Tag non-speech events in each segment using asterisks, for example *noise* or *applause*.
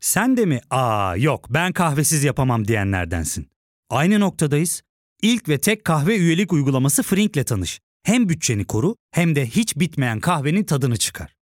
Sen de mi aa yok ben kahvesiz yapamam diyenlerdensin. Aynı noktadayız. İlk ve tek kahve üyelik uygulaması Frink'le tanış. Hem bütçeni koru hem de hiç bitmeyen kahvenin tadını çıkar.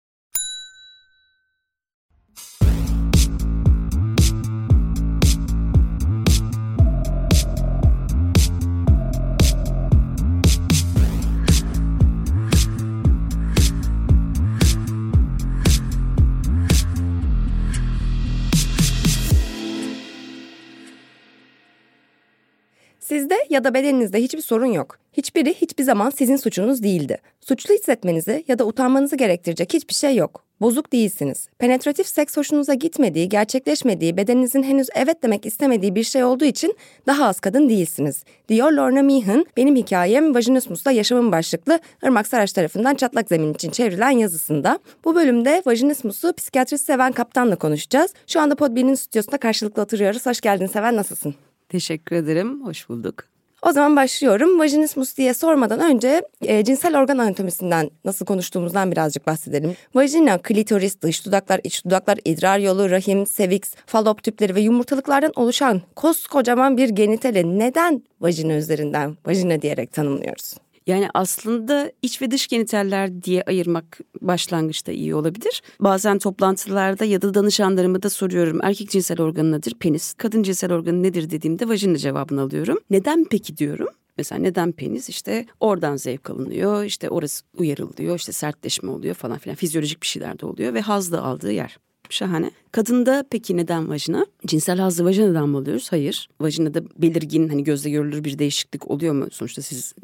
Sizde ya da bedeninizde hiçbir sorun yok. Hiçbiri hiçbir zaman sizin suçunuz değildi. Suçlu hissetmenizi ya da utanmanızı gerektirecek hiçbir şey yok. Bozuk değilsiniz. Penetratif seks hoşunuza gitmediği, gerçekleşmediği, bedeninizin henüz evet demek istemediği bir şey olduğu için daha az kadın değilsiniz. Diyor Lorna Meehan, benim hikayem Vajinismus'ta yaşamın başlıklı Irmak Saraç tarafından çatlak zemin için çevrilen yazısında. Bu bölümde Vajinismus'u psikiyatrist Seven Kaptan'la konuşacağız. Şu anda Podbean'in stüdyosunda karşılıklı oturuyoruz. Hoş geldin Seven, nasılsın? Teşekkür ederim. Hoş bulduk. O zaman başlıyorum. Vajinismus diye sormadan önce e, cinsel organ anatomisinden nasıl konuştuğumuzdan birazcık bahsedelim. Vajina, klitoris, dış dudaklar, iç dudaklar, idrar yolu, rahim, seviks, falop tüpleri ve yumurtalıklardan oluşan koskocaman bir genitali neden vajina üzerinden vajina diyerek tanımlıyoruz? Yani aslında iç ve dış genitaller diye ayırmak başlangıçta iyi olabilir. Bazen toplantılarda ya da danışanlarıma da soruyorum. Erkek cinsel organı nedir? Penis. Kadın cinsel organı nedir dediğimde vajina cevabını alıyorum. Neden peki diyorum. Mesela neden penis? İşte oradan zevk alınıyor, işte orası uyarılıyor, işte sertleşme oluyor falan filan. Fizyolojik bir şeyler de oluyor ve haz da aldığı yer. Şahane. Kadında peki neden vajina? Cinsel hazzı vajinadan mı alıyoruz? Hayır. Vajinada belirgin hani gözle görülür bir değişiklik oluyor mu? Sonuçta siz.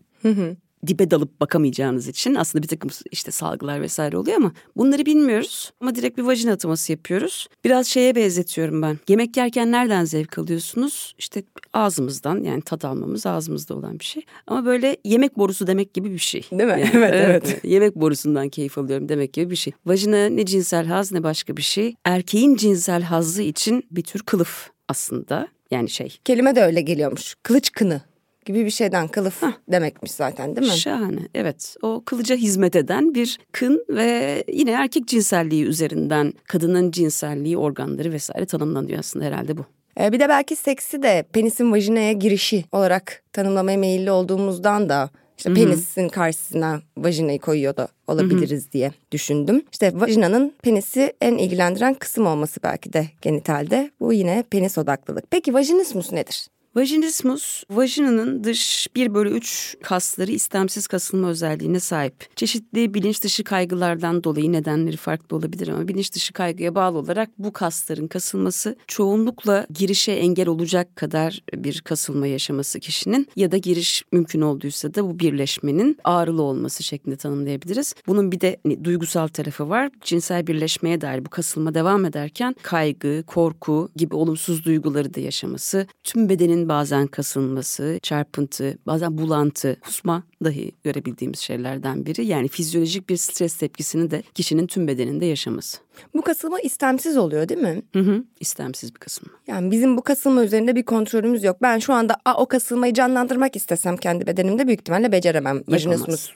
Dibe dalıp bakamayacağınız için aslında bir takım işte salgılar vesaire oluyor ama bunları bilmiyoruz. Ama direkt bir vajina ataması yapıyoruz. Biraz şeye benzetiyorum ben. Yemek yerken nereden zevk alıyorsunuz? İşte ağzımızdan yani tat almamız ağzımızda olan bir şey. Ama böyle yemek borusu demek gibi bir şey. Değil mi? Yani, *laughs* Evet, evet. Yemek borusundan keyif alıyorum demek gibi bir şey. Vajina ne cinsel haz ne başka bir şey. Erkeğin cinsel hazzı için bir tür kılıf aslında. Yani şey Kelime de öyle geliyormuş. Kılıç kını gibi bir şeyden kılıf demekmiş zaten değil mi? Şahane. Evet. O kılıca hizmet eden bir kın ve yine erkek cinselliği üzerinden kadının cinselliği, organları vesaire tanımlanıyor aslında herhalde bu. Ee, bir de belki seksi de penisin vajinaya girişi olarak tanımlamaya meyilli olduğumuzdan da işte penisin karşısına vajinayı koyuyor da olabiliriz diye düşündüm. İşte vajinanın penisi en ilgilendiren kısım olması belki de genitalde. Bu yine penis odaklılık. Peki vajinismus nedir? Vajinismus, vajinanın dış 1 bölü 3 kasları istemsiz kasılma özelliğine sahip. Çeşitli bilinç dışı kaygılardan dolayı nedenleri farklı olabilir ama bilinç dışı kaygıya bağlı olarak bu kasların kasılması çoğunlukla girişe engel olacak kadar bir kasılma yaşaması kişinin ya da giriş mümkün olduysa da bu birleşmenin ağrılı olması şeklinde tanımlayabiliriz. Bunun bir de hani, duygusal tarafı var. Cinsel birleşmeye dair bu kasılma devam ederken kaygı, korku gibi olumsuz duyguları da yaşaması, tüm bedenin bazen kasılması, çarpıntı, bazen bulantı, kusma dahi görebildiğimiz şeylerden biri. Yani fizyolojik bir stres tepkisini de kişinin tüm bedeninde yaşaması. Bu kasılma istemsiz oluyor değil mi? Hı hı, istemsiz bir kasılma. Yani bizim bu kasılma üzerinde bir kontrolümüz yok. Ben şu anda a, o kasılmayı canlandırmak istesem kendi bedenimde büyük ihtimalle beceremem. Vajinismus.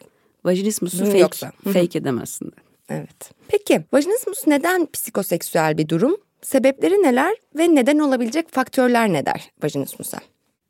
Vajinismusu fake, yoksa. Fake edemezsin. Evet. Peki vajinismus neden psikoseksüel bir durum? Sebepleri neler ve neden olabilecek faktörler ne der vajinismusa?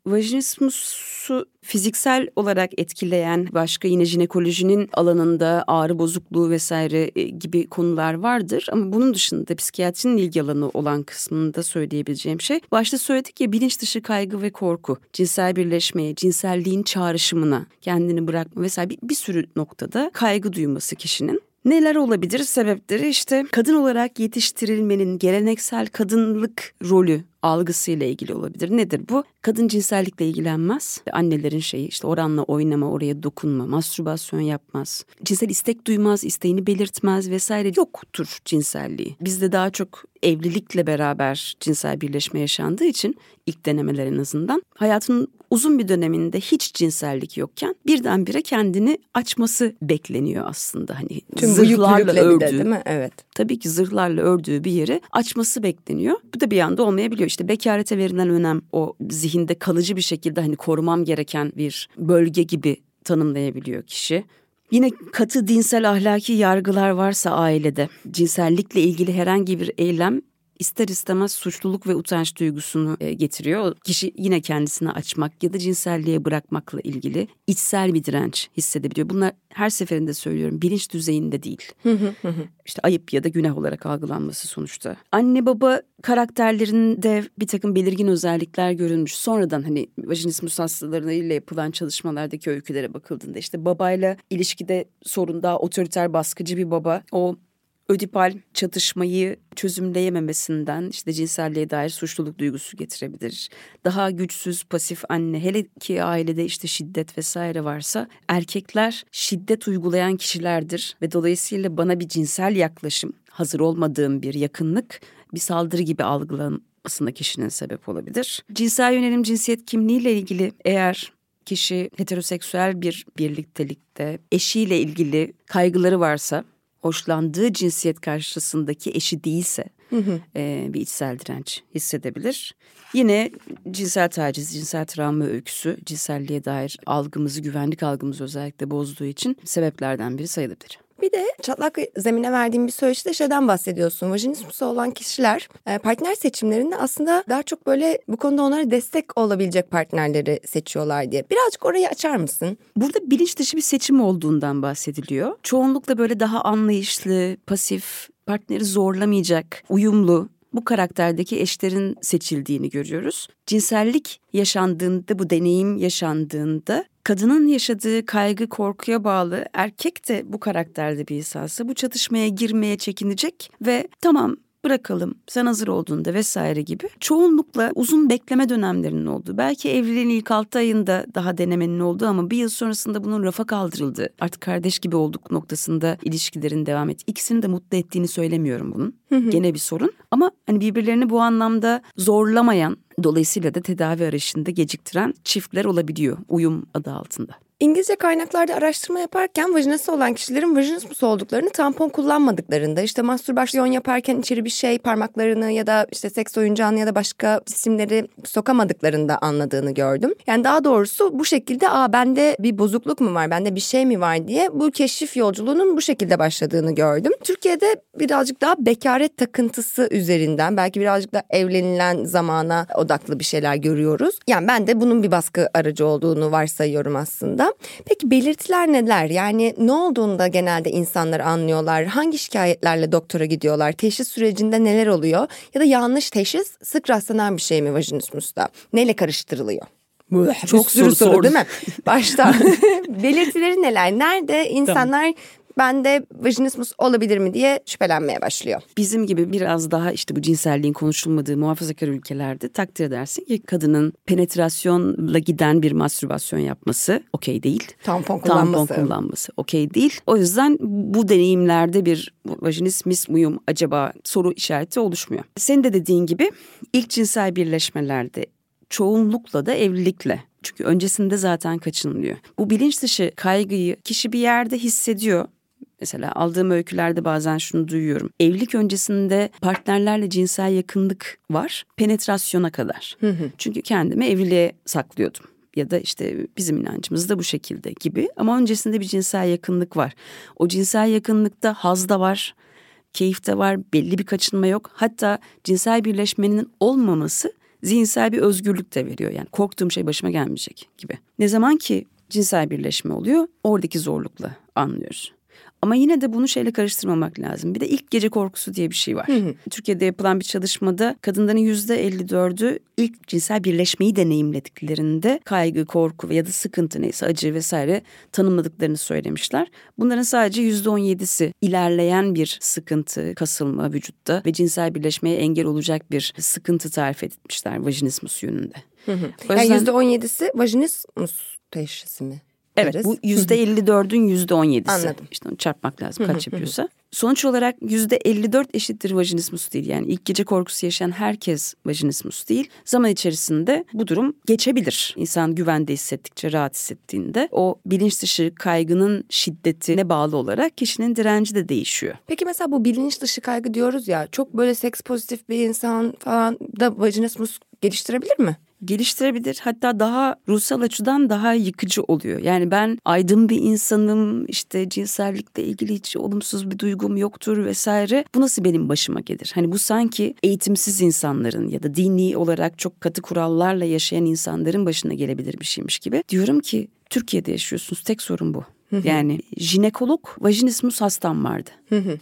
Vajinismusu fiziksel olarak etkileyen başka yine jinekolojinin alanında ağrı bozukluğu vesaire e, gibi konular vardır. Ama bunun dışında psikiyatrinin ilgi alanı olan kısmında söyleyebileceğim şey. Başta söyledik ya bilinç dışı kaygı ve korku, cinsel birleşmeye, cinselliğin çağrışımına kendini bırakma vesaire bir, bir sürü noktada kaygı duyması kişinin. Neler olabilir? Sebepleri işte kadın olarak yetiştirilmenin geleneksel kadınlık rolü algısıyla ilgili olabilir. Nedir bu? Kadın cinsellikle ilgilenmez. Annelerin şeyi işte oranla oynama, oraya dokunma, mastürbasyon yapmaz. Cinsel istek duymaz, isteğini belirtmez vesaire. Yoktur cinselliği. Bizde daha çok evlilikle beraber cinsel birleşme yaşandığı için ilk denemeler en azından hayatının uzun bir döneminde hiç cinsellik yokken birdenbire kendini açması bekleniyor aslında. Hani Tüm zırhlarla bir de ördüğü değil mi? Evet. tabii ki zırhlarla ördüğü bir yeri açması bekleniyor. Bu da bir anda olmayabiliyor. İşte bekarete verilen önem o zihinde kalıcı bir şekilde hani korumam gereken bir bölge gibi tanımlayabiliyor kişi. Yine katı dinsel ahlaki yargılar varsa ailede cinsellikle ilgili herhangi bir eylem ister istemez suçluluk ve utanç duygusunu e, getiriyor. Kişi yine kendisini açmak ya da cinselliğe bırakmakla ilgili içsel bir direnç hissedebiliyor. Bunlar her seferinde söylüyorum bilinç düzeyinde değil. işte ayıp ya da günah olarak algılanması sonuçta. Anne baba karakterlerinde bir takım belirgin özellikler görülmüş. Sonradan hani vajinismus hastalarıyla yapılan çalışmalardaki öykülere bakıldığında işte babayla ilişkide sorun daha otoriter baskıcı bir baba. O ödipal çatışmayı çözümleyememesinden işte cinselliğe dair suçluluk duygusu getirebilir. Daha güçsüz pasif anne hele ki ailede işte şiddet vesaire varsa erkekler şiddet uygulayan kişilerdir ve dolayısıyla bana bir cinsel yaklaşım hazır olmadığım bir yakınlık bir saldırı gibi algılanmasına kişinin sebep olabilir. Cinsel yönelim cinsiyet kimliğiyle ilgili eğer kişi heteroseksüel bir birliktelikte eşiyle ilgili kaygıları varsa hoşlandığı cinsiyet karşısındaki eşi değilse E, bir içsel direnç hissedebilir. Yine cinsel taciz, cinsel travma öyküsü cinselliğe dair algımızı, güvenlik algımızı özellikle bozduğu için sebeplerden biri sayılabilir. Bir de çatlak zemine verdiğim bir söyleşide şeyden bahsediyorsun. Vajinismusu olan kişiler e, partner seçimlerinde aslında daha çok böyle bu konuda onlara destek olabilecek partnerleri seçiyorlar diye. Birazcık orayı açar mısın? Burada bilinç dışı bir seçim olduğundan bahsediliyor. Çoğunlukla böyle daha anlayışlı, pasif, partneri zorlamayacak, uyumlu, bu karakterdeki eşlerin seçildiğini görüyoruz. Cinsellik yaşandığında, bu deneyim yaşandığında kadının yaşadığı kaygı, korkuya bağlı erkek de bu karakterde bir insansa bu çatışmaya girmeye çekinecek ve tamam bırakalım sen hazır olduğunda vesaire gibi çoğunlukla uzun bekleme dönemlerinin olduğu belki evliliğin ilk altı ayında daha denemenin olduğu ama bir yıl sonrasında bunun rafa kaldırıldı artık kardeş gibi olduk noktasında ilişkilerin devam et ikisini de mutlu ettiğini söylemiyorum bunun. Gene bir sorun ama hani birbirlerini bu anlamda zorlamayan dolayısıyla da tedavi arayışında geciktiren çiftler olabiliyor uyum adı altında. İngilizce kaynaklarda araştırma yaparken vajinası olan kişilerin vajinismus olduklarını tampon kullanmadıklarında işte mastürbasyon yaparken içeri bir şey parmaklarını ya da işte seks oyuncağını ya da başka cisimleri sokamadıklarında anladığını gördüm. Yani daha doğrusu bu şekilde aa bende bir bozukluk mu var bende bir şey mi var diye bu keşif yolculuğunun bu şekilde başladığını gördüm. Türkiye'de birazcık daha bekaret takıntısı üzerinden belki birazcık da evlenilen zamana odaklı bir şeyler görüyoruz. Yani ben de bunun bir baskı aracı olduğunu varsayıyorum aslında. Peki belirtiler neler? Yani ne olduğunda genelde insanlar anlıyorlar? Hangi şikayetlerle doktora gidiyorlar? Teşhis sürecinde neler oluyor? Ya da yanlış teşhis sık rastlanan bir şey mi vajinismusta? Neyle karıştırılıyor? Çok soru, soru soru değil mi? Başta *laughs* belirtileri neler? Nerede insanlar bende vajinismus olabilir mi diye şüphelenmeye başlıyor. Bizim gibi biraz daha işte bu cinselliğin konuşulmadığı muhafazakar ülkelerde takdir edersin ki kadının penetrasyonla giden bir mastürbasyon yapması okey değil. Tampon kullanması. Tampon kullanması okey değil. O yüzden bu deneyimlerde bir vajinismus muyum acaba soru işareti oluşmuyor. Senin de dediğin gibi ilk cinsel birleşmelerde çoğunlukla da evlilikle çünkü öncesinde zaten kaçınılıyor. Bu bilinç dışı kaygıyı kişi bir yerde hissediyor Mesela aldığım öykülerde bazen şunu duyuyorum. Evlilik öncesinde partnerlerle cinsel yakınlık var penetrasyona kadar. Hı hı. Çünkü kendimi evliliğe saklıyordum ya da işte bizim inancımız da bu şekilde gibi ama öncesinde bir cinsel yakınlık var. O cinsel yakınlıkta haz da var, keyif de var, belli bir kaçınma yok. Hatta cinsel birleşmenin olmaması zihinsel bir özgürlük de veriyor. Yani korktuğum şey başıma gelmeyecek gibi. Ne zaman ki cinsel birleşme oluyor oradaki zorlukla anlıyoruz. Ama yine de bunu şeyle karıştırmamak lazım. Bir de ilk gece korkusu diye bir şey var. Hı hı. Türkiye'de yapılan bir çalışmada kadınların yüzde 54'ü ilk cinsel birleşmeyi deneyimlediklerinde kaygı, korku ya da sıkıntı neyse acı vesaire tanımladıklarını söylemişler. Bunların sadece yüzde 17'si ilerleyen bir sıkıntı, kasılma vücutta ve cinsel birleşmeye engel olacak bir sıkıntı tarif etmişler vajinismus yönünde. Hı hı. O yüzden... Yani %17'si vajinismus teşhisi mi? Evet deriz. bu yüzde 54'ün yüzde 17'si. Anladım. İşte onu çarpmak lazım kaç yapıyorsa. Sonuç olarak yüzde 54 eşittir vajinismus değil. Yani ilk gece korkusu yaşayan herkes vajinismus değil. Zaman içerisinde bu durum geçebilir. İnsan güvende hissettikçe, rahat hissettiğinde o bilinç dışı kaygının şiddetine bağlı olarak kişinin direnci de değişiyor. Peki mesela bu bilinç dışı kaygı diyoruz ya çok böyle seks pozitif bir insan falan da vajinismus geliştirebilir mi? Geliştirebilir. Hatta daha ruhsal açıdan daha yıkıcı oluyor. Yani ben aydın bir insanım işte cinsellikle ilgili hiç olumsuz bir duygum yoktur vesaire. Bu nasıl benim başıma gelir? Hani bu sanki eğitimsiz insanların ya da dini olarak çok katı kurallarla yaşayan insanların başına gelebilir bir şeymiş gibi. Diyorum ki Türkiye'de yaşıyorsunuz tek sorun bu. Yani jinekolog vajinismus hastam vardı.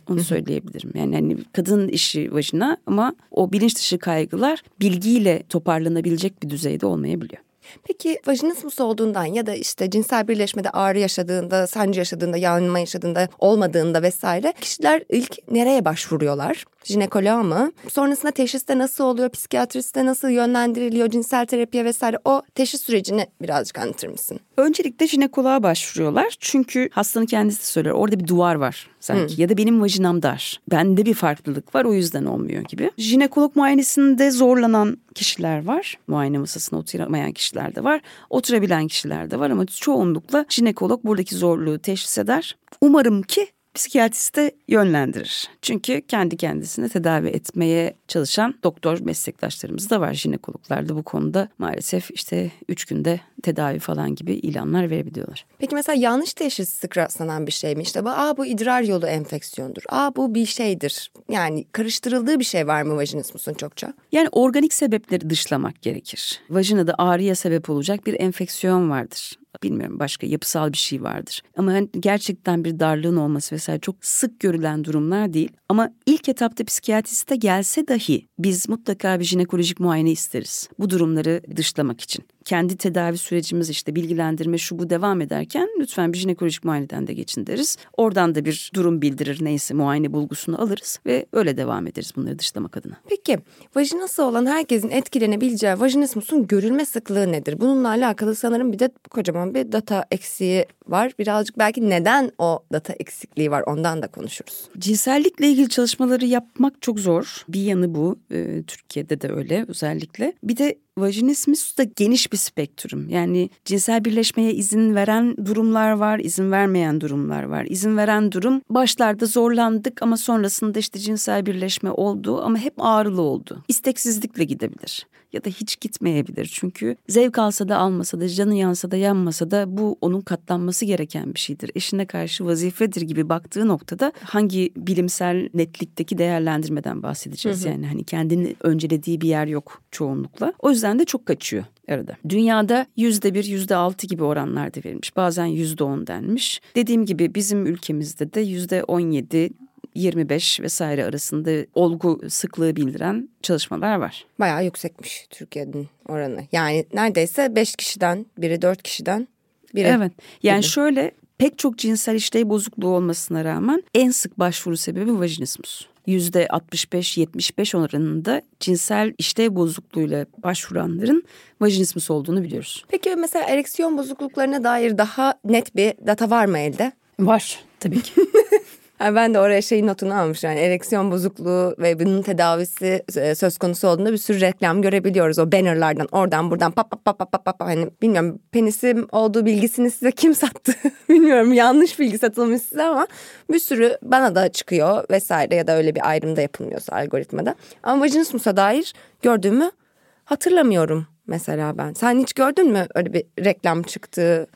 Onu söyleyebilirim. Yani hani kadın işi vajina ama o bilinç dışı kaygılar bilgiyle toparlanabilecek bir düzeyde olmayabiliyor. Peki vajinismus olduğundan ya da işte cinsel birleşmede ağrı yaşadığında, sancı yaşadığında, yanma yaşadığında, olmadığında vesaire kişiler ilk nereye başvuruyorlar? Jinekoloğa mı? Sonrasında teşhiste nasıl oluyor? Psikiyatriste nasıl yönlendiriliyor? Cinsel terapiye vesaire o teşhis sürecini birazcık anlatır mısın? Öncelikle jinekoloğa başvuruyorlar. Çünkü hastanın kendisi söyler. Orada bir duvar var sanki. Hmm. Ya da benim vajinam dar. Bende bir farklılık var o yüzden olmuyor gibi. Jinekolog muayenesinde zorlanan kişiler var. Muayene masasına oturamayan kişiler de var. Oturabilen kişiler de var ama çoğunlukla jinekolog buradaki zorluğu teşhis eder. Umarım ki psikiyatriste yönlendirir. Çünkü kendi kendisine tedavi etmeye çalışan doktor meslektaşlarımız da var. Jinekologlar da bu konuda maalesef işte üç günde tedavi falan gibi ilanlar verebiliyorlar. Peki mesela yanlış teşhis sık rastlanan bir şey mi? İşte bu, aa bu idrar yolu enfeksiyondur. Aa bu bir şeydir. Yani karıştırıldığı bir şey var mı vajinismusun çokça? Yani organik sebepleri dışlamak gerekir. Vajinada ağrıya sebep olacak bir enfeksiyon vardır bilmiyorum başka yapısal bir şey vardır. Ama hani gerçekten bir darlığın olması vesaire çok sık görülen durumlar değil. Ama ilk etapta psikiyatriste gelse dahi biz mutlaka bir jinekolojik muayene isteriz. Bu durumları dışlamak için kendi tedavi sürecimiz işte bilgilendirme şu bu devam ederken lütfen bir jinekolojik muayeneden de geçin deriz. Oradan da bir durum bildirir neyse muayene bulgusunu alırız ve öyle devam ederiz bunları dışlamak adına. Peki vajinası olan herkesin etkilenebileceği vajinismusun görülme sıklığı nedir? Bununla alakalı sanırım bir de kocaman bir data eksiği var. Birazcık belki neden o data eksikliği var ondan da konuşuruz. Cinsellikle ilgili çalışmaları yapmak çok zor. Bir yanı bu. Ee, Türkiye'de de öyle özellikle. Bir de vajinismus da geniş bir spektrum. Yani cinsel birleşmeye izin veren durumlar var, izin vermeyen durumlar var. İzin veren durum başlarda zorlandık ama sonrasında işte cinsel birleşme oldu ama hep ağrılı oldu. İsteksizlikle gidebilir ya da hiç gitmeyebilir. Çünkü zevk alsa da almasa da canı yansa da yanmasa da bu onun katlanması gereken bir şeydir. Eşine karşı vazifedir gibi baktığı noktada hangi bilimsel netlikteki değerlendirmeden bahsedeceğiz. Hı hı. Yani hani kendini öncelediği bir yer yok çoğunlukla. O yüzden de çok kaçıyor arada. Dünyada yüzde bir, yüzde altı gibi oranlarda verilmiş. Bazen yüzde on denmiş. Dediğim gibi bizim ülkemizde de yüzde on yedi 25 vesaire arasında olgu sıklığı bildiren çalışmalar var. Bayağı yüksekmiş Türkiye'nin oranı. Yani neredeyse 5 kişiden biri 4 kişiden biri. Evet yani gibi. şöyle pek çok cinsel işlev bozukluğu olmasına rağmen en sık başvuru sebebi vajinismus. Yüzde 65-75 oranında cinsel işlev bozukluğuyla başvuranların vajinismus olduğunu biliyoruz. Peki mesela ereksiyon bozukluklarına dair daha net bir data var mı elde? Var tabii ki. *laughs* Yani ben de oraya şeyin notunu almış yani ereksiyon bozukluğu ve bunun tedavisi e, söz konusu olduğunda bir sürü reklam görebiliyoruz o bannerlardan oradan buradan pap pap pap pap pap hani bilmiyorum penisim olduğu bilgisini size kim sattı *laughs* bilmiyorum yanlış bilgi satılmış size ama bir sürü bana da çıkıyor vesaire ya da öyle bir ayrım da yapılmıyorsa algoritmada ama vajinismusa dair gördüğümü hatırlamıyorum mesela ben. Sen hiç gördün mü öyle bir reklam çıktığı?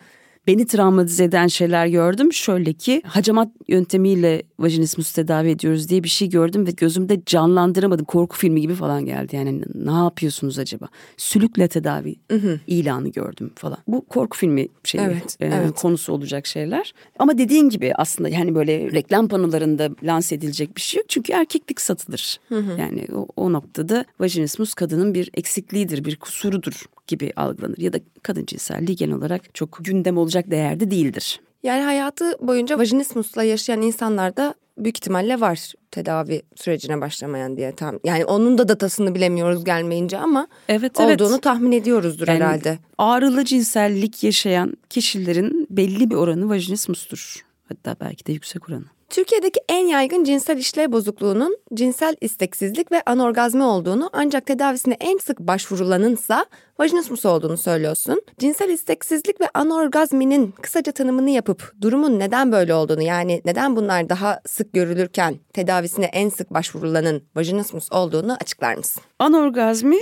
Beni travmatize eden şeyler gördüm. Şöyle ki hacamat yöntemiyle vajinismus tedavi ediyoruz diye bir şey gördüm ve gözümde canlandıramadım. Korku filmi gibi falan geldi. Yani ne yapıyorsunuz acaba? Sülükle tedavi hı hı. ilanı gördüm falan. Bu korku filmi şey evet, e, evet. konusu olacak şeyler. Ama dediğin gibi aslında yani böyle reklam panolarında lanse edilecek bir şey yok. Çünkü erkeklik satılır. Hı hı. Yani o, o noktada vajinismus kadının bir eksikliğidir, bir kusurudur gibi algılanır. Ya da kadın cinselliği genel olarak çok gündem olacak değerde değildir. Yani hayatı boyunca vajinismusla yaşayan insanlar da büyük ihtimalle var tedavi sürecine başlamayan diye tam yani onun da datasını bilemiyoruz gelmeyince ama evet, olduğunu evet. tahmin ediyoruzdur yani herhalde. Ağrılı cinsellik yaşayan kişilerin belli bir oranı vajinismustur. Hatta belki de yüksek oranı. Türkiye'deki en yaygın cinsel işlev bozukluğunun cinsel isteksizlik ve anorgazmi olduğunu ancak tedavisine en sık başvurulanınsa vajinismus olduğunu söylüyorsun. Cinsel isteksizlik ve anorgazminin kısaca tanımını yapıp durumun neden böyle olduğunu yani neden bunlar daha sık görülürken tedavisine en sık başvurulanın vajinismus olduğunu açıklar mısın? Anorgazmi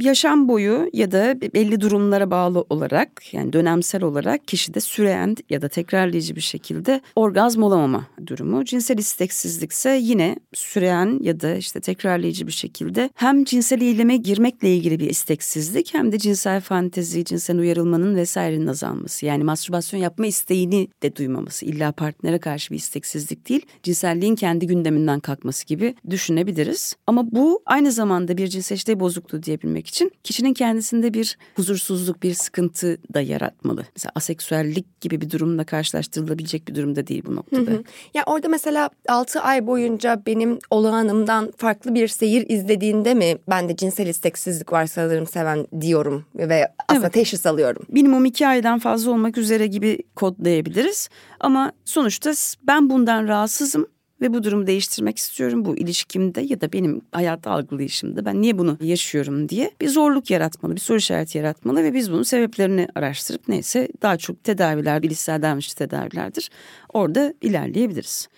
yaşam boyu ya da belli durumlara bağlı olarak yani dönemsel olarak kişide süreyen ya da tekrarlayıcı bir şekilde orgazm olamama durumu. Cinsel isteksizlikse yine süreyen ya da işte tekrarlayıcı bir şekilde hem cinsel eyleme girmekle ilgili bir isteksizlik hem de cinsel fantezi, cinsel uyarılmanın vesairenin azalması. Yani mastürbasyon yapma isteğini de duymaması. İlla partnere karşı bir isteksizlik değil, cinselliğin kendi gündeminden kalkması gibi düşünebiliriz. Ama bu aynı zamanda bir cinsel işlev bozukluğu diyebilmek için kişinin kendisinde bir huzursuzluk, bir sıkıntı da yaratmalı. Mesela aseksüellik gibi bir durumla karşılaştırılabilecek bir durumda değil bu noktada. Hı hı. Ya orada mesela 6 ay boyunca benim olağanımdan farklı bir seyir izlediğinde mi ben de cinsel isteksizlik var sanırım seven diyorum ve aslında evet. teşhis alıyorum. Minimum 2 aydan fazla olmak üzere gibi kodlayabiliriz. Ama sonuçta ben bundan rahatsızım ve bu durumu değiştirmek istiyorum bu ilişkimde ya da benim hayatta algılayışımda ben niye bunu yaşıyorum diye bir zorluk yaratmalı, bir soru işareti yaratmalı ve biz bunun sebeplerini araştırıp neyse daha çok tedaviler, bilişsel davranış tedavilerdir. Orada ilerleyebiliriz.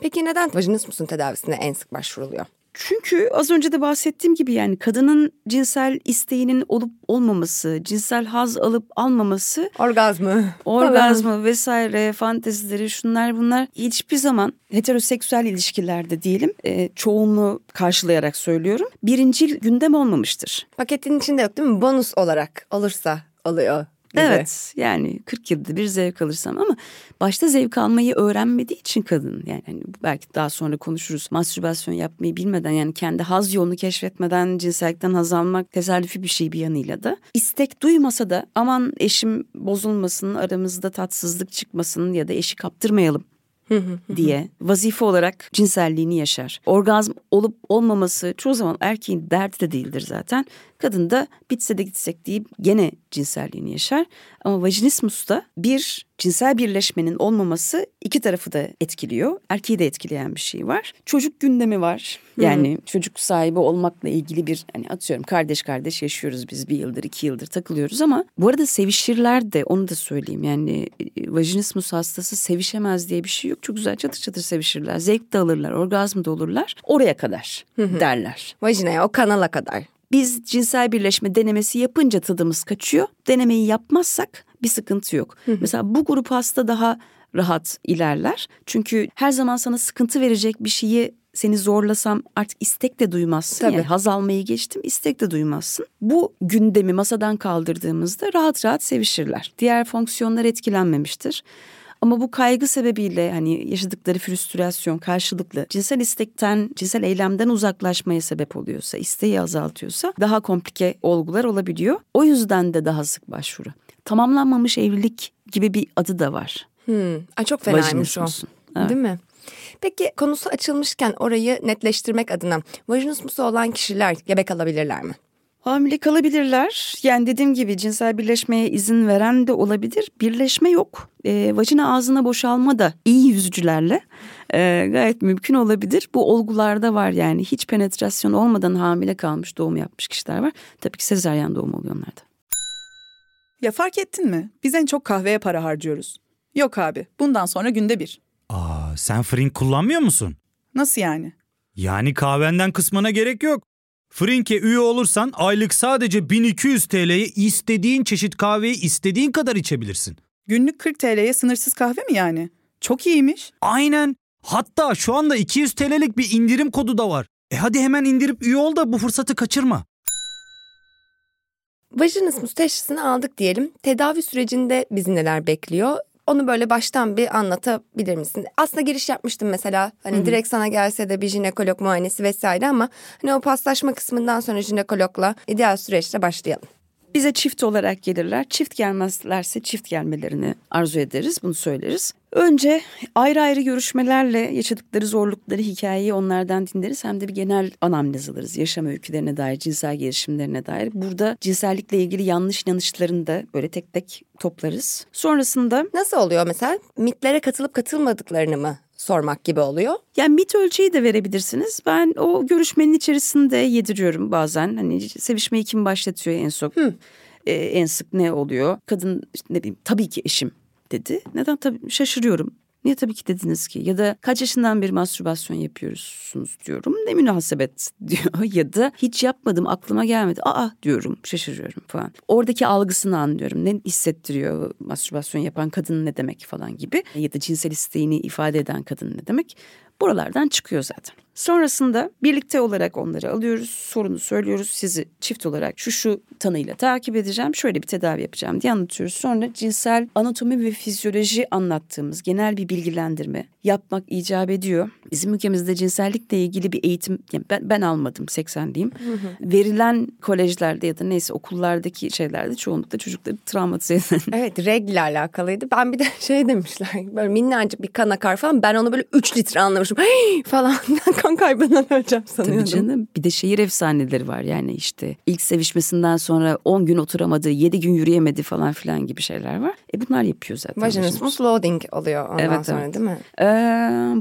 Peki neden vajinismusun tedavisine en sık başvuruluyor? Çünkü az önce de bahsettiğim gibi yani kadının cinsel isteğinin olup olmaması, cinsel haz alıp almaması, orgazmı, orgazmı vesaire, fantezileri şunlar bunlar hiçbir zaman heteroseksüel ilişkilerde diyelim e, çoğunluğu karşılayarak söylüyorum. Birincil gündem olmamıştır. Paketin içinde yok değil mi? Bonus olarak olursa oluyor gibi. Evet yani 40 yılda bir zevk alırsam ama başta zevk almayı öğrenmediği için kadın yani hani belki daha sonra konuşuruz. Mastürbasyon yapmayı bilmeden yani kendi haz yolunu keşfetmeden cinsellikten haz almak tesadüfi bir şey bir yanıyla da. istek duymasa da aman eşim bozulmasın aramızda tatsızlık çıkmasın ya da eşi kaptırmayalım diye vazife olarak cinselliğini yaşar. Orgazm olup olmaması çoğu zaman erkeğin derdi de değildir zaten. Kadın da bitse de gitsek deyip gene cinselliğini yaşar. Ama vajinismusta bir cinsel birleşmenin olmaması iki tarafı da etkiliyor. Erkeği de etkileyen bir şey var. Çocuk gündemi var. Yani Hı-hı. çocuk sahibi olmakla ilgili bir hani atıyorum kardeş kardeş yaşıyoruz biz bir yıldır iki yıldır takılıyoruz ama bu arada sevişirler de onu da söyleyeyim. Yani e, vajinismus hastası sevişemez diye bir şey yok. Çok güzel çatır çatır sevişirler. Zevk de alırlar, orgazm da olurlar. Oraya kadar Hı-hı. derler. Vajinaya o kanala kadar. Biz cinsel birleşme denemesi yapınca tadımız kaçıyor. Denemeyi yapmazsak bir sıkıntı yok. Hı hı. Mesela bu grup hasta daha rahat ilerler. Çünkü her zaman sana sıkıntı verecek bir şeyi seni zorlasam artık istek de duymazsın. Tabii. Yani haz almayı geçtim istek de duymazsın. Bu gündemi masadan kaldırdığımızda rahat rahat sevişirler. Diğer fonksiyonlar etkilenmemiştir. Ama bu kaygı sebebiyle hani yaşadıkları früstrasyon karşılıklı cinsel istekten, cinsel eylemden uzaklaşmaya sebep oluyorsa, isteği azaltıyorsa daha komplike olgular olabiliyor. O yüzden de daha sık başvuru. Tamamlanmamış evlilik gibi bir adı da var. Hmm. Ay çok fenaymış o. Evet. Değil mi? Peki konusu açılmışken orayı netleştirmek adına vajinismusu olan kişiler gebe kalabilirler mi? Hamile kalabilirler. Yani dediğim gibi cinsel birleşmeye izin veren de olabilir. Birleşme yok. E, vajina ağzına boşalma da iyi yüzücülerle e, gayet mümkün olabilir. Bu olgularda var yani hiç penetrasyon olmadan hamile kalmış doğum yapmış kişiler var. Tabii ki sezaryen doğum oluyor onlarda. Ya fark ettin mi? Biz en çok kahveye para harcıyoruz. Yok abi bundan sonra günde bir. Aa sen fırın kullanmıyor musun? Nasıl yani? Yani kahvenden kısmına gerek yok. Frink'e üye olursan aylık sadece 1200 TL'ye istediğin çeşit kahveyi istediğin kadar içebilirsin. Günlük 40 TL'ye sınırsız kahve mi yani? Çok iyiymiş. Aynen. Hatta şu anda 200 TL'lik bir indirim kodu da var. E hadi hemen indirip üye ol da bu fırsatı kaçırma. Vajinismus teşhisini aldık diyelim. Tedavi sürecinde bizi neler bekliyor? Onu böyle baştan bir anlatabilir misin? Aslında giriş yapmıştım mesela. Hani Hı-hı. direkt sana gelse de bir jinekolog muayenesi vesaire ama hani o paslaşma kısmından sonra jinekologla ideal süreçte başlayalım. Bize çift olarak gelirler. Çift gelmezlerse çift gelmelerini arzu ederiz. Bunu söyleriz. Önce ayrı ayrı görüşmelerle yaşadıkları zorlukları, hikayeyi onlardan dinleriz. Hem de bir genel anamnez alırız. Yaşam öykülerine dair, cinsel gelişimlerine dair. Burada cinsellikle ilgili yanlış inanışlarını da böyle tek tek toplarız. Sonrasında... Nasıl oluyor mesela? Mitlere katılıp katılmadıklarını mı sormak gibi oluyor. Yani mit ölçeği de verebilirsiniz. Ben o görüşmenin içerisinde yediriyorum bazen. Hani sevişmeyi kim başlatıyor en çok? Ee, en sık ne oluyor? Kadın işte ne bileyim tabii ki eşim dedi. Neden tabii şaşırıyorum. Niye tabii ki dediniz ki? Ya da kaç yaşından beri mastürbasyon yapıyorsunuz diyorum. Ne münasebet *laughs* diyor. ya da hiç yapmadım aklıma gelmedi. Aa diyorum şaşırıyorum falan. Oradaki algısını anlıyorum. Ne hissettiriyor mastürbasyon yapan kadın ne demek falan gibi. Ya da cinsel isteğini ifade eden kadın ne demek. Buralardan çıkıyor zaten. Sonrasında birlikte olarak onları alıyoruz. Sorunu söylüyoruz. Sizi çift olarak şu şu tanıyla takip edeceğim. Şöyle bir tedavi yapacağım diye anlatıyoruz. Sonra cinsel anatomi ve fizyoloji anlattığımız genel bir bilgilendirme yapmak icap ediyor. Bizim ülkemizde cinsellikle ilgili bir eğitim yani ben, ben almadım 80'liyim. Verilen kolejlerde ya da neyse okullardaki şeylerde çoğunlukla çocukları travmatize eden. *laughs* Evet regle alakalıydı. Ben bir de şey demişler böyle minnacık bir kan akar falan. Ben onu böyle 3 litre anlamışım. *gasps* falan kan kaybından öleceğim sanıyordum. Tabii canım bir de şehir efsaneleri var yani işte ilk sevişmesinden sonra 10 gün oturamadı 7 gün yürüyemedi falan filan gibi şeyler var. E bunlar yapıyor zaten. Vaginismus loading oluyor ondan Evet, sonra evet. değil mi? Ee,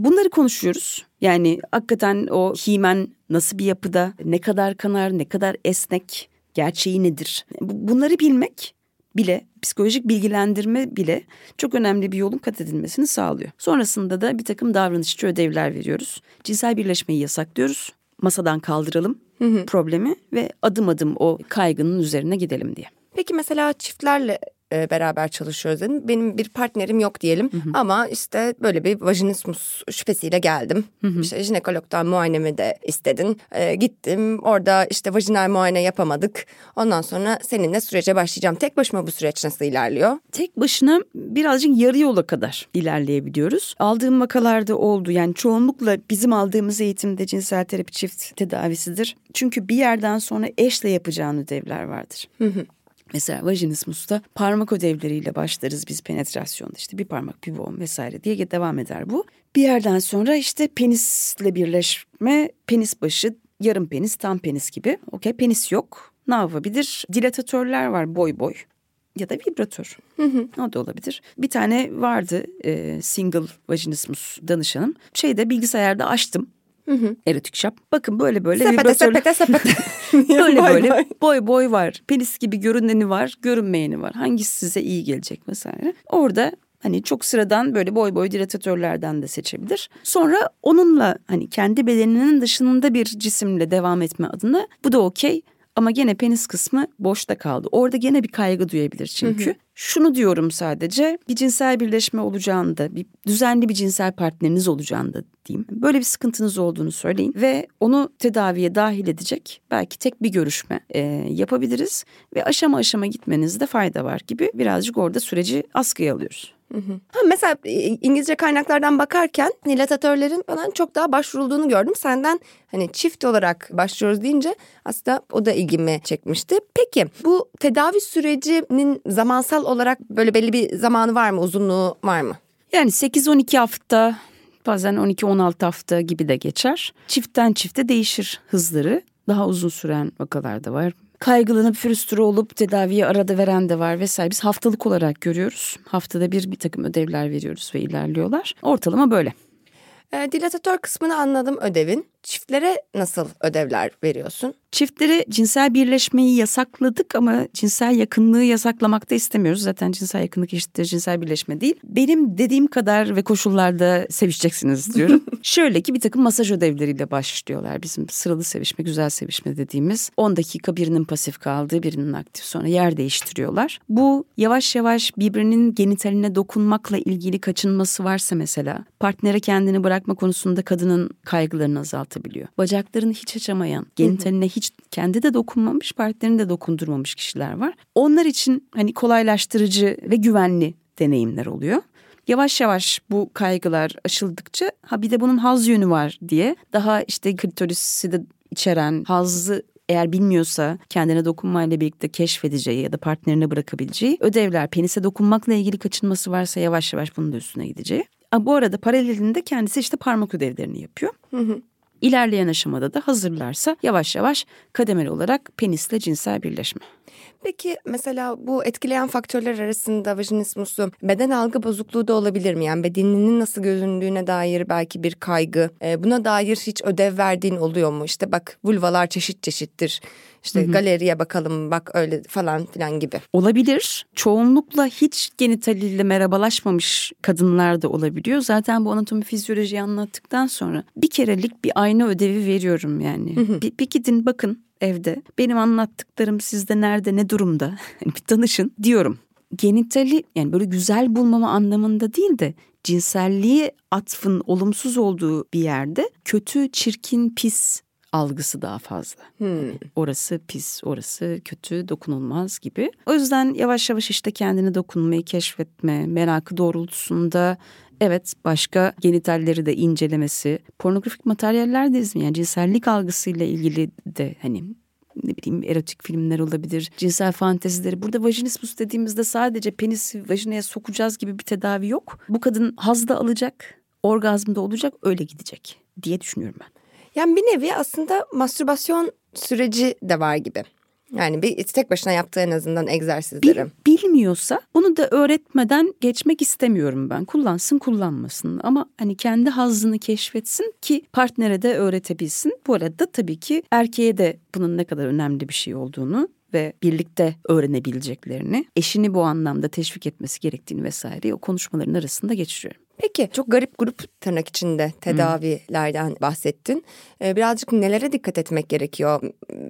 bunları konuşuyoruz. Yani hakikaten o himen nasıl bir yapıda, ne kadar kanar, ne kadar esnek, gerçeği nedir? Bu- Bunları bilmek bile psikolojik bilgilendirme bile çok önemli bir yolun kat edilmesini sağlıyor. Sonrasında da bir takım davranışçı ödevler veriyoruz. Cinsel birleşmeyi yasaklıyoruz. Masadan kaldıralım problemi ve adım adım o kaygının üzerine gidelim diye. Peki mesela çiftlerle e, beraber çalışıyoruz dedim. Benim bir partnerim yok diyelim ama işte böyle bir vajinismus şüphesiyle geldim. İşte jinekologdan muayenemi de istedin. E, gittim orada işte vajinal muayene yapamadık. Ondan sonra seninle sürece başlayacağım. Tek başıma bu süreç nasıl ilerliyor? tek başına birazcık yarı yola kadar ilerleyebiliyoruz. Aldığım vakalarda oldu. Yani çoğunlukla bizim aldığımız eğitimde cinsel terapi çift tedavisidir. Çünkü bir yerden sonra eşle yapacağın ödevler vardır. Mesela vajinismusta parmak ödevleriyle başlarız biz penetrasyonda işte bir parmak bir boğum vesaire diye devam eder bu. Bir yerden sonra işte penisle birleşme, penis başı, yarım penis, tam penis gibi. Okey penis yok. Ne yapabilir? Dilatatörler var boy boy ya da vibratör. O da olabilir. Bir tane vardı e, single vaginismus danışanım. Şeyde bilgisayarda açtım. Erotik şap. Bakın böyle böyle Sepete vibratörle- sepete sepete. *laughs* böyle Bay böyle bay. boy boy var. Penis gibi görüneni var, görünmeyeni var. Hangisi size iyi gelecek vesaire. Orada hani çok sıradan böyle boy boy dilatatörlerden de seçebilir. Sonra onunla hani kendi bedeninin dışında bir cisimle devam etme adına bu da okey. Ama gene penis kısmı boşta kaldı. Orada gene bir kaygı duyabilir çünkü. Şunu diyorum sadece bir cinsel birleşme olacağında, bir düzenli bir cinsel partneriniz olacağında diyeyim. Böyle bir sıkıntınız olduğunu söyleyin ve onu tedaviye dahil edecek belki tek bir görüşme e, yapabiliriz ve aşama aşama gitmenizde fayda var gibi birazcık orada süreci askıya alıyoruz. Ha, mesela e, İngilizce kaynaklardan bakarken dilatatörlerin falan çok daha başvurulduğunu gördüm. Senden hani çift olarak başlıyoruz deyince aslında o da ilgimi çekmişti. Peki bu tedavi sürecinin zamansal olarak böyle belli bir zamanı var mı? Uzunluğu var mı? Yani 8-12 hafta bazen 12-16 hafta gibi de geçer. Çiftten çifte değişir hızları. Daha uzun süren vakalar da var. Kaygılanıp früstrü olup tedaviye arada veren de var vesaire. Biz haftalık olarak görüyoruz. Haftada bir bir takım ödevler veriyoruz ve ilerliyorlar. Ortalama böyle. E, dilatatör kısmını anladım ödevin. Çiftlere nasıl ödevler veriyorsun? Çiftlere cinsel birleşmeyi yasakladık ama cinsel yakınlığı yasaklamak da istemiyoruz. Zaten cinsel yakınlık eşittir cinsel birleşme değil. Benim dediğim kadar ve koşullarda sevişeceksiniz diyorum. *laughs* Şöyle ki bir takım masaj ödevleriyle başlıyorlar. Bizim sıralı sevişme, güzel sevişme dediğimiz 10 dakika birinin pasif kaldığı birinin aktif sonra yer değiştiriyorlar. Bu yavaş yavaş birbirinin genitaline dokunmakla ilgili kaçınması varsa mesela partnere kendini bırakma konusunda kadının kaygılarını azaltabiliyor. Bacaklarını hiç açamayan, genitaline hiç kendi de dokunmamış, partnerini de dokundurmamış kişiler var. Onlar için hani kolaylaştırıcı ve güvenli deneyimler oluyor. Yavaş yavaş bu kaygılar aşıldıkça ha bir de bunun haz yönü var diye daha işte klitorisi de içeren hazzı eğer bilmiyorsa kendine dokunmayla birlikte keşfedeceği ya da partnerine bırakabileceği ödevler penise dokunmakla ilgili kaçınması varsa yavaş yavaş bunun da üstüne gideceği. Ha, bu arada paralelinde kendisi işte parmak ödevlerini yapıyor. İlerleyen aşamada da hazırlarsa yavaş yavaş kademeli olarak penisle cinsel birleşme. Peki mesela bu etkileyen faktörler arasında vajinismusu beden algı bozukluğu da olabilir mi? Yani bedeninin nasıl göründüğüne dair belki bir kaygı, e, buna dair hiç ödev verdiğin oluyor mu? İşte bak vulvalar çeşit çeşittir. İşte galeriye bakalım bak öyle falan filan gibi. Olabilir. Çoğunlukla hiç genitaliyle merhabalaşmamış kadınlar da olabiliyor. Zaten bu anatomi fizyolojiyi anlattıktan sonra bir kerelik bir ayna ödevi veriyorum yani. Bir, bir gidin bakın evde. Benim anlattıklarım sizde nerede ne durumda *laughs* bir tanışın diyorum. Genitali yani böyle güzel bulmama anlamında değil de cinselliğe atfın olumsuz olduğu bir yerde kötü, çirkin, pis algısı daha fazla. Hani orası pis, orası kötü, dokunulmaz gibi. O yüzden yavaş yavaş işte kendini dokunmayı keşfetme, merakı doğrultusunda evet başka genitalleri de incelemesi, pornografik materyaller de izleyen yani cinsellik algısıyla ilgili de hani ne bileyim erotik filmler olabilir, cinsel fantezileri. Burada vajinismus dediğimizde sadece penisi vajinaya sokacağız gibi bir tedavi yok. Bu kadın haz da alacak, orgazmda olacak, öyle gidecek diye düşünüyorum ben. Yani bir nevi aslında mastürbasyon süreci de var gibi. Yani bir tek başına yaptığı en azından Bil- egzersizleri. bilmiyorsa bunu da öğretmeden geçmek istemiyorum ben. Kullansın kullanmasın ama hani kendi hazzını keşfetsin ki partnere de öğretebilsin. Bu arada tabii ki erkeğe de bunun ne kadar önemli bir şey olduğunu ve birlikte öğrenebileceklerini, eşini bu anlamda teşvik etmesi gerektiğini vesaire o konuşmaların arasında geçiriyorum. Peki çok garip grup tırnak içinde tedavilerden bahsettin. Ee, birazcık nelere dikkat etmek gerekiyor?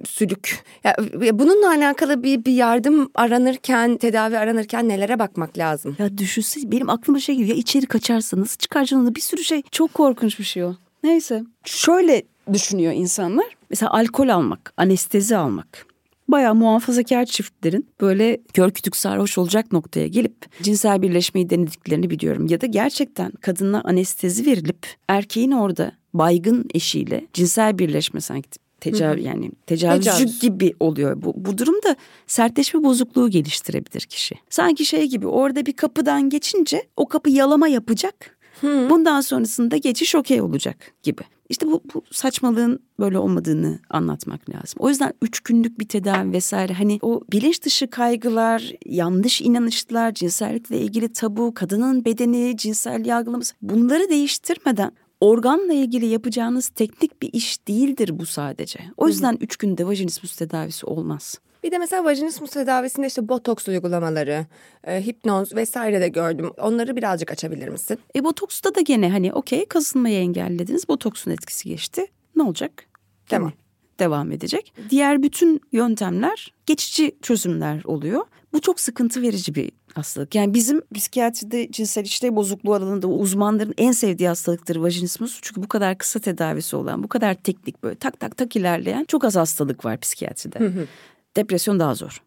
Sülük. Ya, bununla alakalı bir, bir yardım aranırken, tedavi aranırken nelere bakmak lazım? Ya düşünsene benim aklıma şey geliyor ya içeri kaçarsa nasıl çıkaracağını bir sürü şey çok korkunç bir şey o. Neyse şöyle düşünüyor insanlar. Mesela alkol almak, anestezi almak. Bayağı muhafazakar çiftlerin böyle kör kütük sarhoş olacak noktaya gelip cinsel birleşmeyi denediklerini biliyorum. Ya da gerçekten kadına anestezi verilip erkeğin orada baygın eşiyle cinsel birleşme sanki tecavüz yani tecavüzcü Tecavüz. gibi oluyor. Bu, bu durumda sertleşme bozukluğu geliştirebilir kişi. Sanki şey gibi orada bir kapıdan geçince o kapı yalama yapacak. Bundan sonrasında geçiş okey olacak gibi. İşte bu, bu saçmalığın böyle olmadığını anlatmak lazım. O yüzden üç günlük bir tedavi vesaire hani o bilinç dışı kaygılar, yanlış inanışlar, cinsellikle ilgili tabu, kadının bedeni, cinsel yargılaması bunları değiştirmeden organla ilgili yapacağınız teknik bir iş değildir bu sadece. O yüzden üç günde vajinismus tedavisi olmaz. Bir de mesela vajinismus tedavisinde işte botoks uygulamaları, e, hipnoz vesaire de gördüm. Onları birazcık açabilir misin? E botoksta da gene hani okey kasılmayı engellediniz. Botoksun etkisi geçti. Ne olacak? Gene Devam. Devam edecek. Diğer bütün yöntemler geçici çözümler oluyor. Bu çok sıkıntı verici bir hastalık. Yani bizim psikiyatride cinsel işlev bozukluğu alanında uzmanların en sevdiği hastalıktır vajinismus. Çünkü bu kadar kısa tedavisi olan, bu kadar teknik böyle tak tak tak ilerleyen çok az hastalık var psikiyatride. Depresyon daha zor.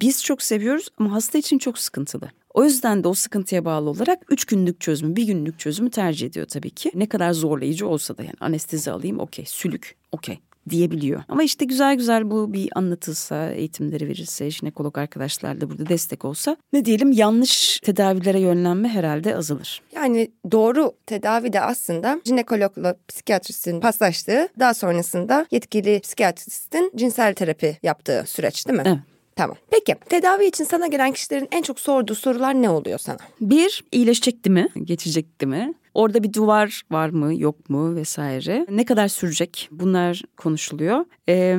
Biz çok seviyoruz ama hasta için çok sıkıntılı. O yüzden de o sıkıntıya bağlı olarak üç günlük çözümü, bir günlük çözümü tercih ediyor tabii ki. Ne kadar zorlayıcı olsa da yani anestezi alayım okey, sülük okey diyebiliyor. Ama işte güzel güzel bu bir anlatılsa, eğitimleri verilse, jinekolog arkadaşlar da burada destek olsa ne diyelim yanlış tedavilere yönlenme herhalde azalır. Yani doğru tedavi de aslında jinekologla psikiyatristin paslaştığı, daha sonrasında yetkili psikiyatristin cinsel terapi yaptığı süreç değil mi? Evet. Tamam. Peki tedavi için sana gelen kişilerin en çok sorduğu sorular ne oluyor sana? Bir, iyileşecekti mi? Geçecekti mi? Orada bir duvar var mı yok mu vesaire. Ne kadar sürecek? Bunlar konuşuluyor. Ee,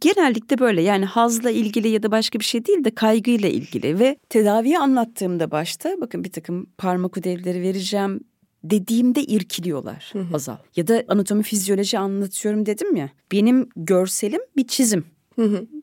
genellikle böyle yani hazla ilgili ya da başka bir şey değil de kaygıyla ilgili. Ve tedaviyi anlattığımda başta bakın bir takım parmak ödevleri vereceğim dediğimde irkiliyorlar Azal. Ya da anatomi fizyoloji anlatıyorum dedim ya. Benim görselim bir çizim.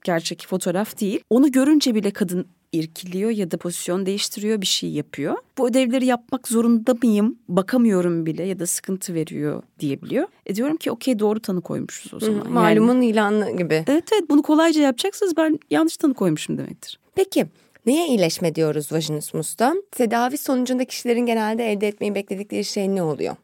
Gerçek fotoğraf değil. Onu görünce bile kadın irkiliyor ya da pozisyon değiştiriyor bir şey yapıyor. Bu ödevleri yapmak zorunda mıyım? Bakamıyorum bile ya da sıkıntı veriyor diyebiliyor. E diyorum ki okey doğru tanı koymuşuz o zaman. Yani- Malumun ilanı gibi. evet evet bunu kolayca yapacaksınız ben yanlış tanı koymuşum demektir. Peki neye iyileşme diyoruz vajinismusta? Tedavi sonucunda kişilerin genelde elde etmeyi bekledikleri şey ne oluyor?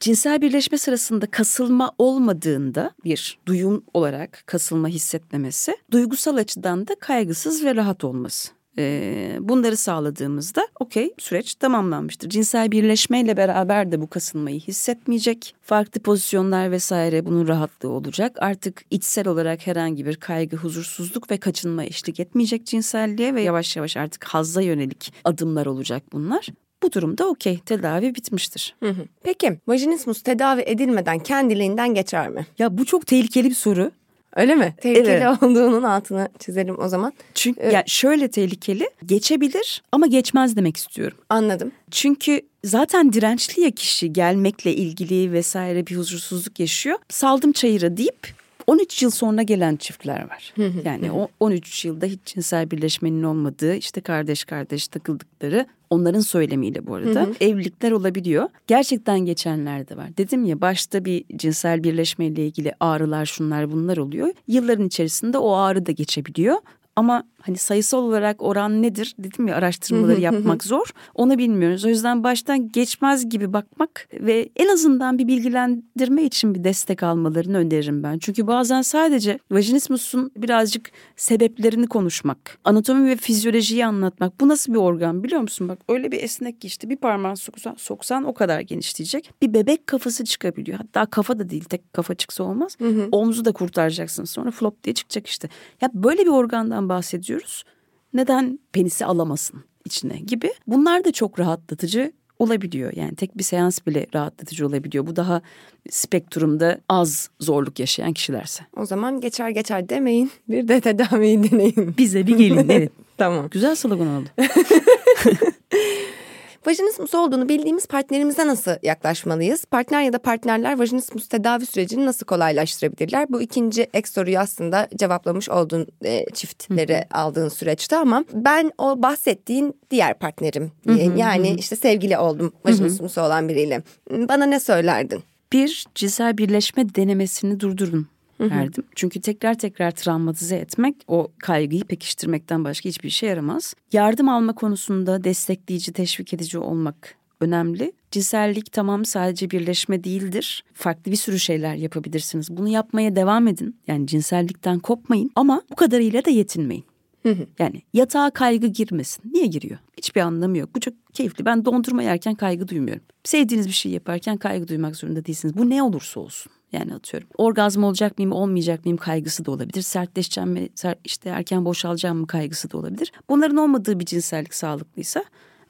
Cinsel birleşme sırasında kasılma olmadığında bir duyum olarak kasılma hissetmemesi, duygusal açıdan da kaygısız ve rahat olması. Ee, bunları sağladığımızda okey süreç tamamlanmıştır. Cinsel birleşmeyle beraber de bu kasılmayı hissetmeyecek. Farklı pozisyonlar vesaire bunun rahatlığı olacak. Artık içsel olarak herhangi bir kaygı, huzursuzluk ve kaçınma eşlik etmeyecek cinselliğe ve yavaş yavaş artık hazza yönelik adımlar olacak bunlar. Bu durumda okey tedavi bitmiştir. Hı hı. Peki vajinismus tedavi edilmeden kendiliğinden geçer mi? Ya bu çok tehlikeli bir soru. Öyle mi? Tehlikeli Evet. olduğunun altını çizelim o zaman. Çünkü Evet. ya şöyle tehlikeli geçebilir ama geçmez demek istiyorum. Anladım. Çünkü zaten dirençli ya kişi gelmekle ilgili vesaire bir huzursuzluk yaşıyor. Saldım çayıra deyip 13 yıl sonra gelen çiftler var. Yani o 13 yılda hiç cinsel birleşmenin olmadığı işte kardeş kardeş takıldıkları onların söylemiyle bu arada evlilikler olabiliyor. Gerçekten geçenler de var. Dedim ya başta bir cinsel birleşmeyle ilgili ağrılar şunlar bunlar oluyor. Yılların içerisinde o ağrı da geçebiliyor. Ama hani sayısal olarak oran nedir dedim ya araştırmaları yapmak zor. Onu bilmiyoruz. O yüzden baştan geçmez gibi bakmak ve en azından bir bilgilendirme için bir destek almalarını öneririm ben. Çünkü bazen sadece vajinismusun birazcık sebeplerini konuşmak, anatomi ve fizyolojiyi anlatmak. Bu nasıl bir organ biliyor musun? Bak öyle bir esnek ki işte bir parmağını soksan, soksan o kadar genişleyecek. Bir bebek kafası çıkabiliyor. Hatta kafa da değil tek kafa çıksa olmaz. Omzu da kurtaracaksın sonra flop diye çıkacak işte. Ya böyle bir organdan bahsediyoruz. Neden penisi alamasın içine gibi. Bunlar da çok rahatlatıcı olabiliyor. Yani tek bir seans bile rahatlatıcı olabiliyor. Bu daha spektrumda az zorluk yaşayan kişilerse. O zaman geçer geçer demeyin. Bir de tedaviyi deneyin. Bize bir gelin evet. *laughs* tamam. Güzel slogan oldu. *laughs* Vajinismus olduğunu bildiğimiz partnerimize nasıl yaklaşmalıyız? Partner ya da partnerler vajinismus tedavi sürecini nasıl kolaylaştırabilirler? Bu ikinci ek soruyu aslında cevaplamış olduğun e, çiftleri aldığın süreçte ama ben o bahsettiğin diğer partnerim diyeyim. Yani işte sevgili oldum vajinismusu olan biriyle. Bana ne söylerdin? Bir cinsel birleşme denemesini durdurun verdim. Çünkü tekrar tekrar travmatize etmek o kaygıyı pekiştirmekten başka hiçbir işe yaramaz. Yardım alma konusunda destekleyici, teşvik edici olmak önemli. Cinsellik tamam sadece birleşme değildir. Farklı bir sürü şeyler yapabilirsiniz. Bunu yapmaya devam edin. Yani cinsellikten kopmayın ama bu kadarıyla da yetinmeyin. Yani yatağa kaygı girmesin. Niye giriyor? Hiçbir anlamı yok. Bu çok keyifli. Ben dondurma yerken kaygı duymuyorum. Sevdiğiniz bir şey yaparken kaygı duymak zorunda değilsiniz. Bu ne olursa olsun. Yani atıyorum. Orgazm olacak mıyım, olmayacak mıyım kaygısı da olabilir. Sertleşeceğim mi, işte erken boşalacağım mı kaygısı da olabilir. Bunların olmadığı bir cinsellik sağlıklıysa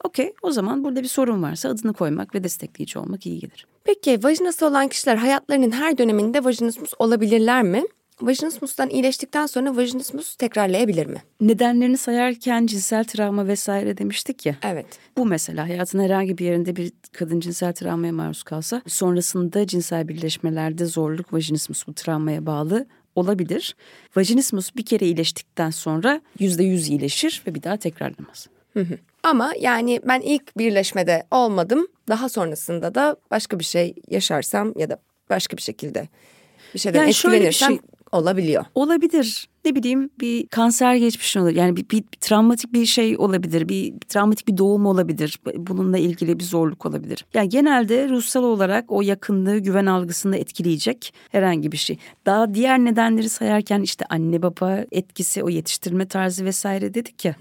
okey o zaman burada bir sorun varsa adını koymak ve destekleyici olmak iyi gelir. Peki vajinası olan kişiler hayatlarının her döneminde vajinismus olabilirler mi? Vajinismustan iyileştikten sonra vajinismus tekrarlayabilir mi? Nedenlerini sayarken cinsel travma vesaire demiştik ya. Evet. Bu mesela hayatın herhangi bir yerinde bir kadın cinsel travmaya maruz kalsa sonrasında cinsel birleşmelerde zorluk vajinismus bu travmaya bağlı olabilir. Vajinismus bir kere iyileştikten sonra yüzde yüz iyileşir ve bir daha tekrarlamaz. Ama yani ben ilk birleşmede olmadım. Daha sonrasında da başka bir şey yaşarsam ya da başka bir şekilde bir şeyden Yani etkilenirsem şey- olabiliyor. Olabilir. Ne bileyim bir kanser geçmişin olabilir. Yani bir, bir, bir travmatik bir şey olabilir. Bir, bir travmatik bir doğum olabilir. Bununla ilgili bir zorluk olabilir. Yani genelde ruhsal olarak o yakınlığı güven algısını etkileyecek herhangi bir şey. Daha diğer nedenleri sayarken işte anne baba etkisi, o yetiştirme tarzı vesaire dedik ya.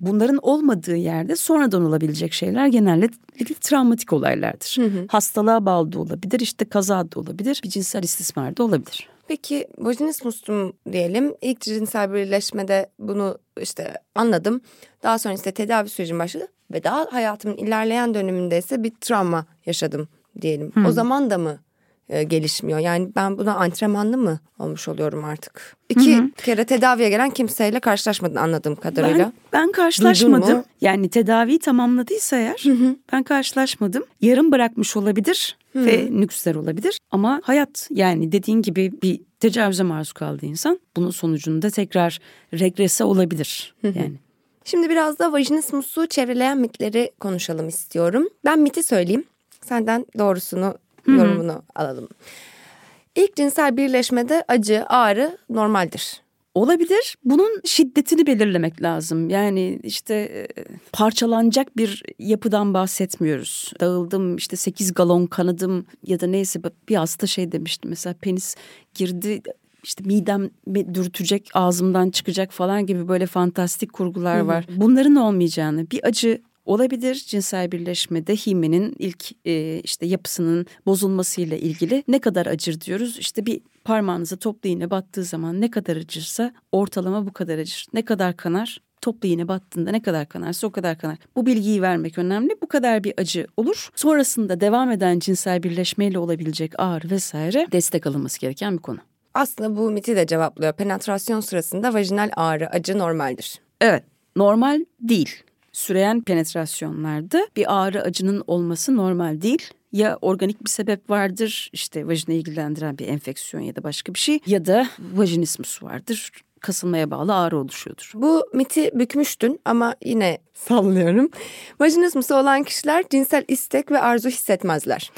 Bunların olmadığı yerde sonradan olabilecek şeyler genellikle travmatik olaylardır. Hastalığa bağlı da olabilir, işte kaza da olabilir, bir cinsel istismar da olabilir. Peki vajinismustum diyelim. İlk cinsel birleşmede bunu işte anladım. Daha sonra işte tedavi sürecim başladı. Ve daha hayatımın ilerleyen döneminde ise bir travma yaşadım diyelim. O zaman da mı e, gelişmiyor? Yani ben buna antrenmanlı mı olmuş oluyorum artık? İki kere tedaviye gelen kimseyle karşılaşmadın anladığım kadarıyla. Ben, ben karşılaşmadım. Yani tedaviyi tamamladıysa eğer ben karşılaşmadım. Yarım bırakmış olabilir ve nüksler olabilir. Ama hayat yani dediğin gibi bir tecavüze maruz kaldı insan. Bunun sonucunda tekrar regrese olabilir. Yani Şimdi biraz da vajinismusu çevreleyen mitleri konuşalım istiyorum. Ben miti söyleyeyim. Senden doğrusunu, yorumunu alalım. İlk cinsel birleşmede acı, ağrı normaldir. Olabilir. Bunun şiddetini belirlemek lazım. Yani işte e, parçalanacak bir yapıdan bahsetmiyoruz. Dağıldım işte 8 galon kanadım ya da neyse bir hasta şey demişti mesela penis girdi işte midem dürtecek, ağzımdan çıkacak falan gibi böyle fantastik kurgular var. Bunların olmayacağını, bir acı olabilir cinsel birleşmede himenin ilk e, işte yapısının bozulmasıyla ilgili ne kadar acır diyoruz. İşte bir parmağınıza toplu iğne battığı zaman ne kadar acırsa ortalama bu kadar acır. Ne kadar kanar? Toplu iğne battığında ne kadar kanarsa o kadar kanar. Bu bilgiyi vermek önemli. Bu kadar bir acı olur. Sonrasında devam eden cinsel birleşmeyle olabilecek ağrı vesaire destek alınması gereken bir konu. Aslında bu miti de cevaplıyor. Penetrasyon sırasında vajinal ağrı, acı normaldir. Evet, normal değil. Süreyen penetrasyonlarda bir ağrı acının olması normal değil ya organik bir sebep vardır işte vajina ilgilendiren bir enfeksiyon ya da başka bir şey ya da vajinismus vardır kasılmaya bağlı ağrı oluşuyordur. Bu miti bükmüştün ama yine sallıyorum. Vajinismusu olan kişiler cinsel istek ve arzu hissetmezler.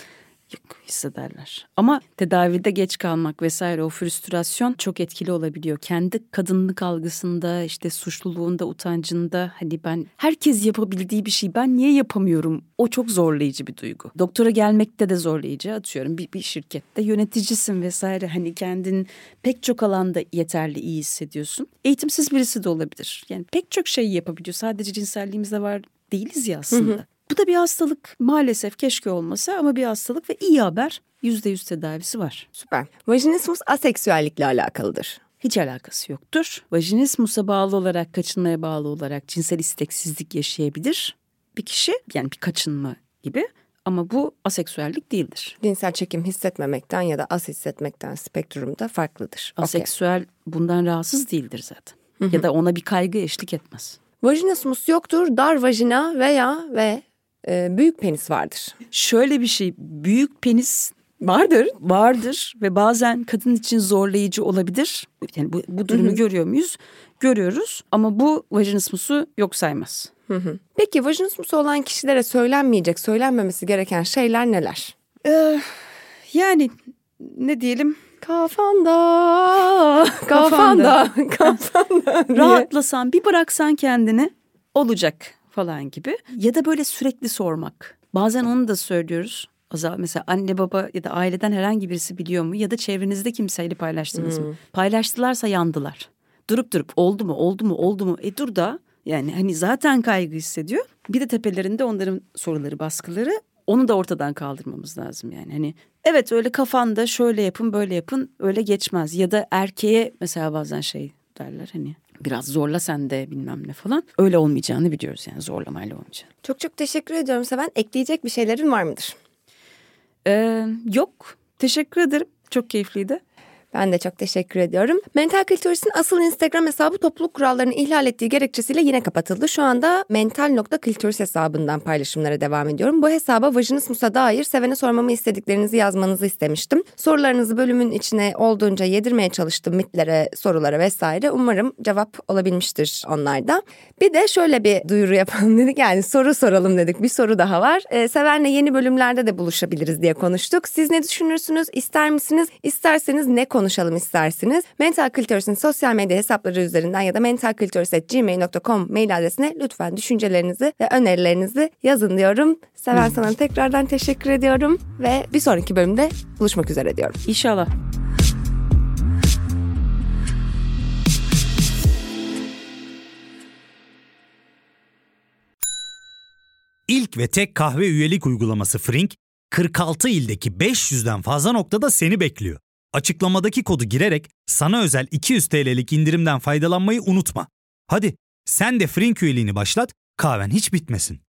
Yok hissederler. Ama tedavide geç kalmak vesaire o früstrasyon çok etkili olabiliyor. Kendi kadınlık algısında işte suçluluğunda utancında hani ben herkes yapabildiği bir şey ben niye yapamıyorum o çok zorlayıcı bir duygu. Doktora gelmekte de zorlayıcı atıyorum bir, bir şirkette yöneticisin vesaire hani kendin pek çok alanda yeterli iyi hissediyorsun. Eğitimsiz birisi de olabilir. Yani pek çok şey yapabiliyor sadece cinselliğimizde var değiliz ya aslında. Hı hı. Bu da bir hastalık maalesef keşke olmasa ama bir hastalık ve iyi haber yüzde yüz tedavisi var. Süper. Vajinismus aseksüellikle alakalıdır. Hiç alakası yoktur. Vajinismusa bağlı olarak, kaçınmaya bağlı olarak cinsel isteksizlik yaşayabilir bir kişi. Yani bir kaçınma gibi. Ama bu aseksüellik değildir. Cinsel çekim hissetmemekten ya da az hissetmekten spektrumda farklıdır. Aseksüel okay. bundan rahatsız değildir zaten. Hı hı. Ya da ona bir kaygı eşlik etmez. Vajinismus yoktur, dar vajina veya ve e, büyük penis vardır. Şöyle bir şey büyük penis vardır. Vardır ve bazen kadın için zorlayıcı olabilir. Yani bu, bu durumu Hı-hı. görüyor muyuz? Görüyoruz ama bu vajinismusu yok saymaz. Hı-hı. Peki vajinismusu olan kişilere söylenmeyecek, söylenmemesi gereken şeyler neler? Ee, yani ne diyelim? Kafanda, *laughs* kafanda, *laughs* kafanda. Rahatlasan, bir bıraksan kendini olacak falan gibi. Ya da böyle sürekli sormak. Bazen onu da söylüyoruz. Azal mesela anne baba ya da aileden herhangi birisi biliyor mu ya da çevrenizde kimseyle paylaştınız hmm. mı? Paylaştılarsa yandılar. Durup durup oldu mu oldu mu oldu mu e dur da yani hani zaten kaygı hissediyor. Bir de tepelerinde onların soruları baskıları onu da ortadan kaldırmamız lazım yani. Hani evet öyle kafanda şöyle yapın böyle yapın öyle geçmez. Ya da erkeğe mesela bazen şey derler hani biraz zorla sen de bilmem ne falan. Öyle olmayacağını biliyoruz yani zorlamayla olmayacağını. Çok çok teşekkür ediyorum Seven. Ekleyecek bir şeylerin var mıdır? Ee, yok. Teşekkür ederim. Çok keyifliydi. Ben de çok teşekkür ediyorum. Mental Kültüris'in asıl Instagram hesabı topluluk kurallarını ihlal ettiği gerekçesiyle yine kapatıldı. Şu anda mental.kültüris hesabından paylaşımlara devam ediyorum. Bu hesaba vajinismusa dair sevene sormamı istediklerinizi yazmanızı istemiştim. Sorularınızı bölümün içine olduğunca yedirmeye çalıştım mitlere, sorulara vesaire. Umarım cevap olabilmiştir onlarda. Bir de şöyle bir duyuru yapalım *laughs* dedik. Yani soru soralım dedik. Bir soru daha var. Ee, Seven'le yeni bölümlerde de buluşabiliriz diye konuştuk. Siz ne düşünürsünüz? İster misiniz? İsterseniz ne konuşuyorsunuz? Konuşalım isterseniz Mental Kültürs'ün sosyal medya hesapları üzerinden ya da mentalkültürs.gmail.com mail adresine lütfen düşüncelerinizi ve önerilerinizi yazın diyorum. Seven sana tekrardan teşekkür ediyorum ve bir sonraki bölümde buluşmak üzere diyorum. İnşallah. İlk ve tek kahve üyelik uygulaması Frink, 46 ildeki 500'den fazla noktada seni bekliyor. Açıklamadaki kodu girerek sana özel 200 TL'lik indirimden faydalanmayı unutma. Hadi sen de Frink üyeliğini başlat, kahven hiç bitmesin.